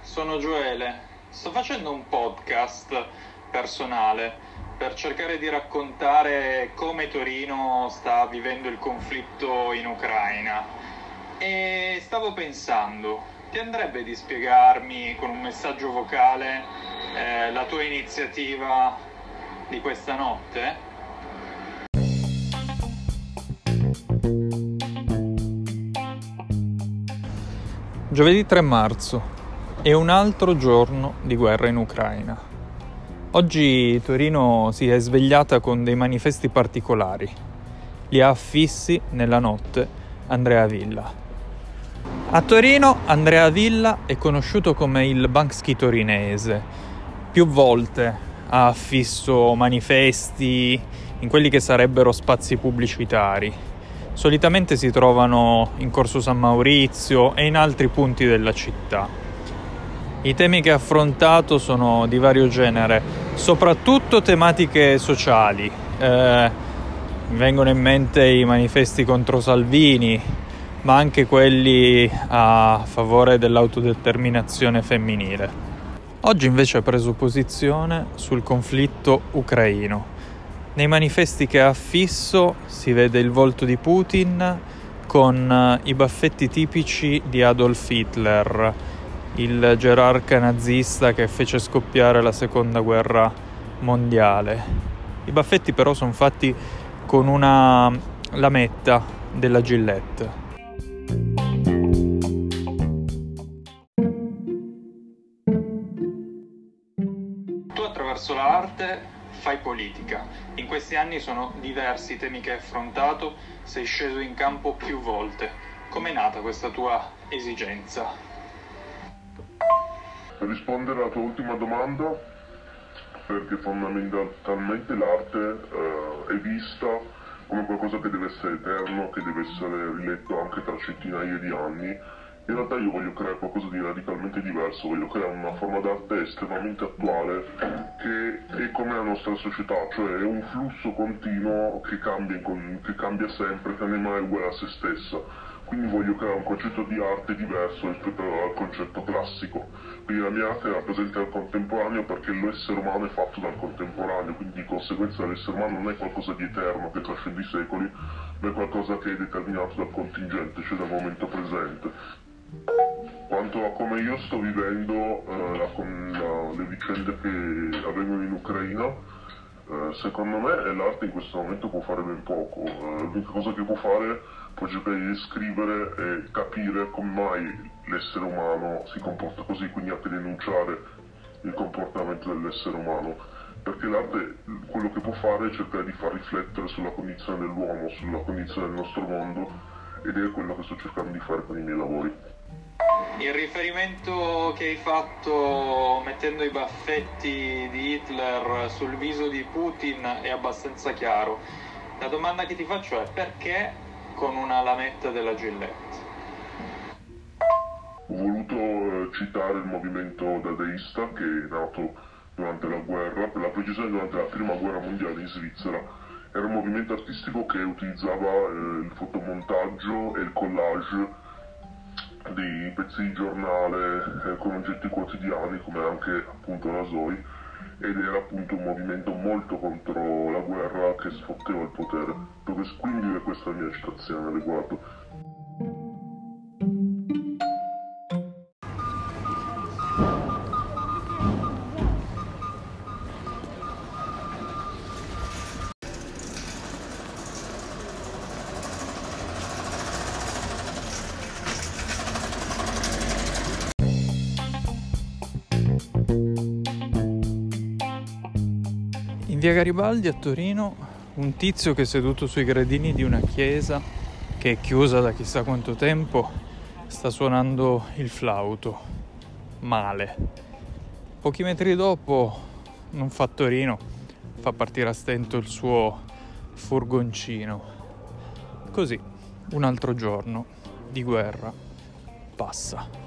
sono Gioele. Sto facendo un podcast personale per cercare di raccontare come Torino sta vivendo il conflitto in Ucraina. E stavo pensando, ti andrebbe di spiegarmi con un messaggio vocale eh, la tua iniziativa di questa notte? Giovedì 3 marzo è un altro giorno di guerra in Ucraina. Oggi Torino si è svegliata con dei manifesti particolari. Li ha affissi nella notte Andrea Villa. A Torino Andrea Villa è conosciuto come il Banksy torinese. Più volte ha affisso manifesti in quelli che sarebbero spazi pubblicitari solitamente si trovano in Corso San Maurizio e in altri punti della città. I temi che ha affrontato sono di vario genere, soprattutto tematiche sociali. Eh, vengono in mente i manifesti contro Salvini, ma anche quelli a favore dell'autodeterminazione femminile. Oggi invece ha preso posizione sul conflitto ucraino nei manifesti che ha affisso si vede il volto di Putin con eh, i baffetti tipici di Adolf Hitler, il gerarca nazista che fece scoppiare la seconda guerra mondiale. I baffetti però sono fatti con una lametta della Gillette. Tu attraverso l'arte fai politica. In questi anni sono diversi i temi che hai affrontato, sei sceso in campo più volte. Com'è nata questa tua esigenza? Per rispondere alla tua ultima domanda, perché fondamentalmente l'arte eh, è vista come qualcosa che deve essere eterno, che deve essere riletto anche tra centinaia di anni in realtà io voglio creare qualcosa di radicalmente diverso, voglio creare una forma d'arte estremamente attuale che è come la nostra società, cioè è un flusso continuo che cambia, che cambia sempre, che non è mai uguale a se stessa. Quindi voglio creare un concetto di arte diverso rispetto al concetto classico. Quindi la mia arte rappresenta il contemporaneo perché l'essere umano è fatto dal contemporaneo, quindi di conseguenza l'essere umano non è qualcosa di eterno che trascende i secoli, ma è qualcosa che è determinato dal contingente, cioè dal momento presente. Quanto a come io sto vivendo eh, la, la, le vicende che avvengono in Ucraina, eh, secondo me l'arte in questo momento può fare ben poco. Eh, l'unica cosa che può fare può cercare di descrivere e capire come mai l'essere umano si comporta così, quindi anche denunciare il comportamento dell'essere umano. Perché l'arte quello che può fare è cercare di far riflettere sulla condizione dell'uomo, sulla condizione del nostro mondo ed è quello che sto cercando di fare con i miei lavori. Il riferimento che hai fatto mettendo i baffetti di Hitler sul viso di Putin è abbastanza chiaro. La domanda che ti faccio è perché con una lametta della Gillette? Ho voluto eh, citare il movimento dadaista che è nato durante la guerra, per la precisione durante la prima guerra mondiale in Svizzera. Era un movimento artistico che utilizzava eh, il fotomontaggio e il collage di pezzi di giornale eh, con oggetti quotidiani come anche appunto la Zoe ed era appunto un movimento molto contro la guerra che sfotteva il potere. Quindi questa è la mia citazione al riguardo. In via Garibaldi a Torino un tizio che è seduto sui gradini di una chiesa che è chiusa da chissà quanto tempo sta suonando il flauto. Male. Pochi metri dopo un fattorino fa partire a stento il suo furgoncino. Così, un altro giorno di guerra passa.